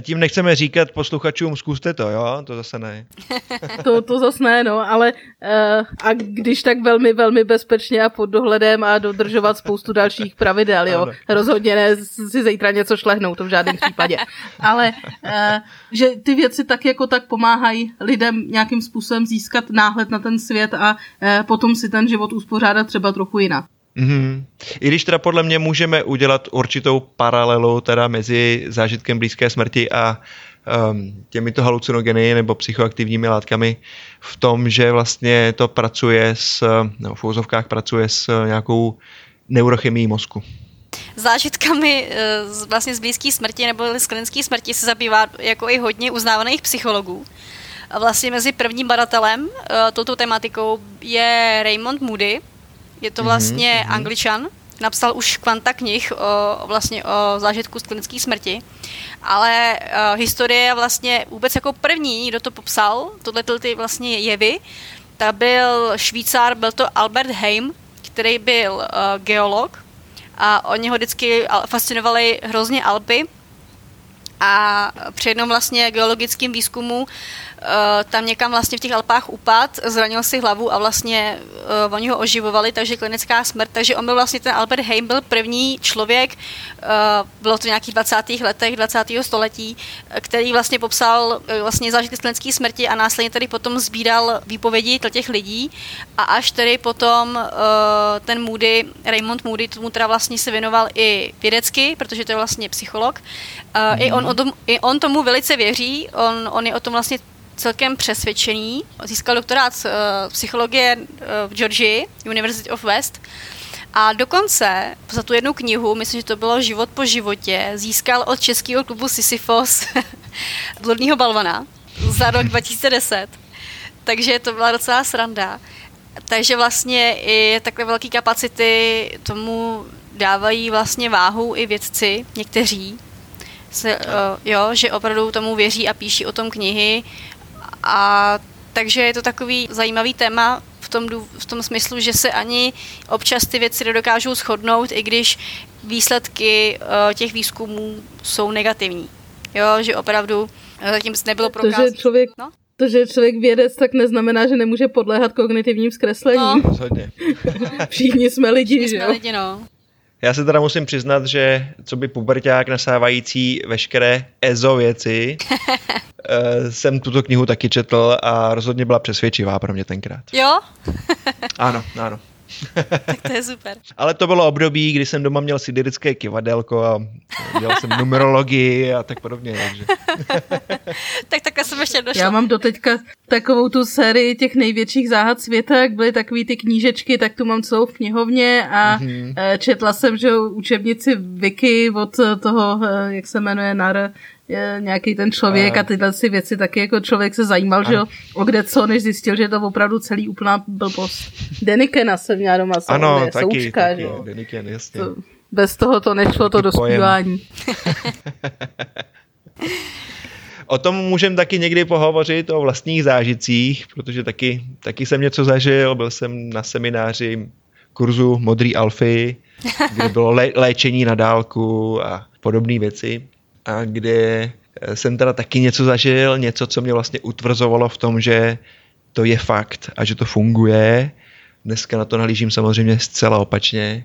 Tím nechceme říkat posluchačům, zkuste to, jo? To zase ne. to, to zase ne, no, ale uh, a když tak velmi, velmi bezpečně a pod dohledem a dodržovat spoustu dalších pravidel, jo? Ano. Rozhodně ne si zítra něco šlehnout, to v žádném případě. Ale uh, že ty věci tak jako tak pomáhají lidem nějakým způsobem získat náhled na ten svět a uh, potom si ten život uspořádat třeba trochu jinak. Mm-hmm. I když teda podle mě můžeme udělat určitou paralelu teda mezi zážitkem blízké smrti a um, těmito halucinogeny nebo psychoaktivními látkami v tom, že vlastně to pracuje s, no, v úzovkách pracuje s nějakou neurochemií mozku. Zážitkami eh, vlastně z blízké smrti nebo z klinické smrti se zabývá jako i hodně uznávaných psychologů. Vlastně mezi prvním badatelem uh, touto tematikou je Raymond Moody, je to vlastně mm-hmm. angličan, napsal už kvanta knih o, vlastně o zážitku z klinické smrti, ale uh, historie je vlastně vůbec jako první, kdo to popsal, tohle ty vlastně jevy, ta byl Švýcar, byl to Albert Heim, který byl uh, geolog. A oni ho vždycky fascinovali hrozně Alpy. A při jednom vlastně geologickém výzkumu tam někam vlastně v těch Alpách upad, zranil si hlavu a vlastně uh, oni ho oživovali, takže klinická smrt. Takže on byl vlastně ten Albert Heim, byl první člověk, uh, bylo to v nějakých 20. letech 20. století, který vlastně popsal uh, vlastně zážitky klinické smrti a následně tedy potom sbíral výpovědi těch lidí a až tedy potom uh, ten Moody, Raymond Moody, tomu teda vlastně se věnoval i vědecky, protože to je vlastně psycholog. Uh, mm-hmm. i, on o tom, I on tomu velice věří, on, on je o tom vlastně celkem přesvědčený. Získal doktorát z uh, psychologie uh, v Georgii, University of West. A dokonce za tu jednu knihu, myslím, že to bylo Život po životě, získal od českého klubu Sisyphos Bludního balvana za rok 2010. Takže to byla docela sranda. Takže vlastně i takové velké kapacity tomu dávají vlastně váhu i vědci, někteří, se, uh, jo, že opravdu tomu věří a píší o tom knihy a takže je to takový zajímavý téma v tom, v tom smyslu, že se ani občas ty věci nedokážou shodnout, i když výsledky uh, těch výzkumů jsou negativní. Jo, že opravdu uh, zatím nebylo prokázáno. To, že člověk, no? to, že člověk vědec, tak neznamená, že nemůže podléhat kognitivním zkreslením. No. Všichni jsme lidi, Všichni že jsme jo? lidi, no. Já se teda musím přiznat, že co by puberták nasávající veškeré EZO věci, eh, jsem tuto knihu taky četl a rozhodně byla přesvědčivá pro mě tenkrát. Jo? ano, ano. Tak to je super. Ale to bylo období, kdy jsem doma měl siderické kivadelko a dělal jsem numerologii a tak podobně. Takže. tak takhle jsem ještě došla. Já mám doteďka takovou tu sérii těch největších záhad světa, jak byly takový ty knížečky, tak tu mám celou v knihovně a mm-hmm. četla jsem, že učebnici Wiki od toho, eh, jak se jmenuje, Nar, nějaký ten člověk a, a tyhle si věci taky jako člověk se zajímal, a... že jo, o kde co, než zjistil, že je to opravdu celý úplná blbost. Denikena jsem měla doma ano, taky, součka, taky, že jo. Deniken, jasně. To, bez toho to nešlo to do zpívání. o tom můžeme taky někdy pohovořit, o vlastních zážitcích, protože taky, taky jsem něco zažil, byl jsem na semináři kurzu Modrý alfy, kde bylo lé, léčení na dálku a podobné věci a kde eh, jsem teda taky něco zažil, něco, co mě vlastně utvrzovalo v tom, že to je fakt a že to funguje. Dneska na to nahlížím samozřejmě zcela opačně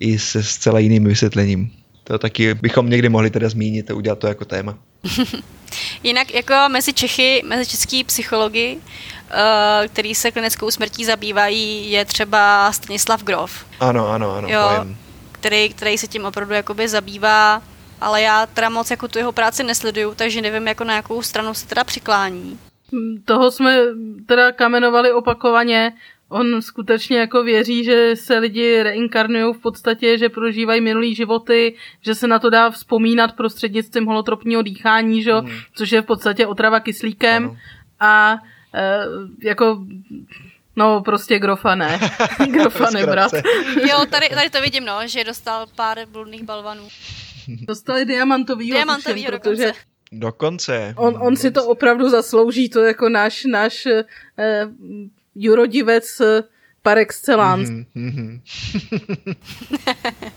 i se zcela jiným vysvětlením. To taky bychom někdy mohli teda zmínit a udělat to jako téma. Jinak jako mezi Čechy, mezi český psychologi, uh, který se klinickou smrtí zabývají, je třeba Stanislav Grof. Ano, ano, ano. Jo, který, který se tím opravdu jakoby zabývá ale já teda moc jako tu jeho práci nesleduju, takže nevím, jako na jakou stranu se teda přiklání. Toho jsme teda kamenovali opakovaně on skutečně jako věří, že se lidi reinkarnují v podstatě, že prožívají minulý životy, že se na to dá vzpomínat prostřednictvím holotropního dýchání, že? Mm. což je v podstatě otrava kyslíkem. Ano. A e, jako No, prostě grofa ne. grofa nebrat. jo, tady, tady to vidím, no, že dostal pár bludných balvanů. Dostali diamantový, diamantový tuším, protože dokonce. Dokonce. On, on si to opravdu zaslouží, to jako náš, náš eh, jurodivec eh, par excellence. Mm-hmm.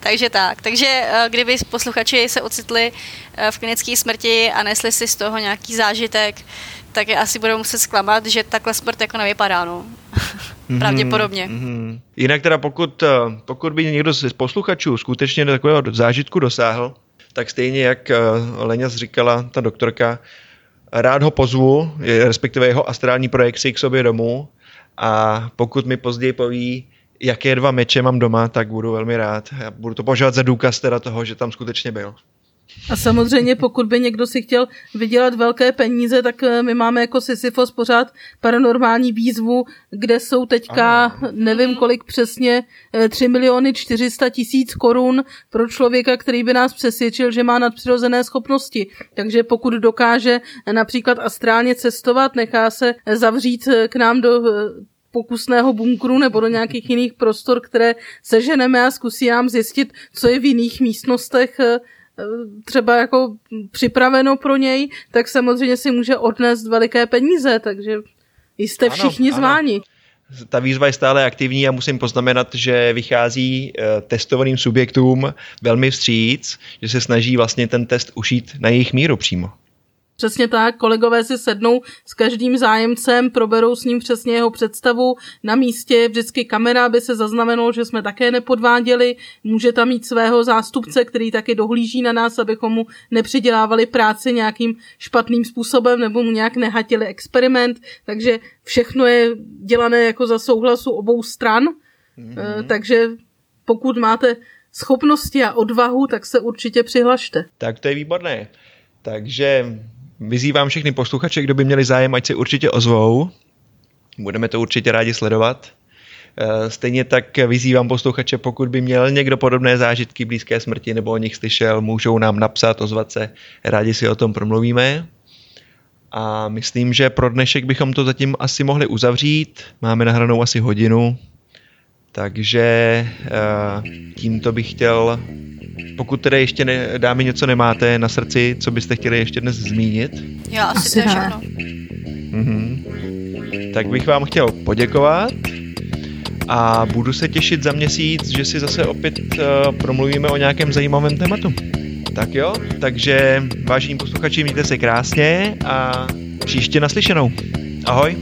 Takže tak. Takže eh, kdyby posluchači se ocitli v klinické smrti a nesli si z toho nějaký zážitek, tak je asi budou muset zklamat, že takhle smrt jako nevypadá, no. Mhm, Pravděpodobně. Mm-hmm. Jinak teda pokud, eh, pokud by někdo z posluchačů skutečně do takového zážitku dosáhl, tak stejně jak Leňa říkala, ta doktorka, rád ho pozvu, respektive jeho astrální projekci k sobě domů a pokud mi později poví, jaké dva meče mám doma, tak budu velmi rád. Já budu to považovat za důkaz teda toho, že tam skutečně byl. A samozřejmě, pokud by někdo si chtěl vydělat velké peníze, tak eh, my máme jako Sisyfos pořád paranormální výzvu, kde jsou teďka, ano. nevím kolik přesně, 3 eh, miliony 400 tisíc korun pro člověka, který by nás přesvědčil, že má nadpřirozené schopnosti. Takže pokud dokáže například astrálně cestovat, nechá se zavřít eh, k nám do pokusného bunkru nebo do nějakých jiných prostor, které seženeme a zkusí nám zjistit, co je v jiných místnostech třeba jako připraveno pro něj, tak samozřejmě si může odnést veliké peníze, takže jste všichni ano, zváni. Ano. Ta výzva je stále aktivní a musím poznamenat, že vychází eh, testovaným subjektům velmi vstříc, že se snaží vlastně ten test ušít na jejich míru přímo. Přesně tak, kolegové si sednou s každým zájemcem, proberou s ním přesně jeho představu. Na místě vždycky kamera, aby se zaznamenalo, že jsme také nepodváděli. Může tam mít svého zástupce, který taky dohlíží na nás, abychom mu nepřidělávali práci nějakým špatným způsobem nebo mu nějak nehatili experiment. Takže všechno je dělané jako za souhlasu obou stran. Mm-hmm. Takže pokud máte schopnosti a odvahu, tak se určitě přihlašte. Tak to je výborné. Takže Vyzývám všechny posluchače, kdo by měli zájem, ať se určitě ozvou. Budeme to určitě rádi sledovat. Eh, stejně tak vyzývám posluchače, pokud by měl někdo podobné zážitky blízké smrti nebo o nich slyšel, můžou nám napsat, ozvat se, rádi si o tom promluvíme. A myslím, že pro dnešek bychom to zatím asi mohli uzavřít. Máme nahranou asi hodinu, takže eh, tímto bych chtěl pokud tedy ještě ne, dámy něco nemáte na srdci, co byste chtěli ještě dnes zmínit? Jo, asi, asi to je všechno. Mhm. Tak bych vám chtěl poděkovat a budu se těšit za měsíc, že si zase opět uh, promluvíme o nějakém zajímavém tématu. Tak jo, takže vážení posluchači, mějte se krásně a příště naslyšenou. Ahoj.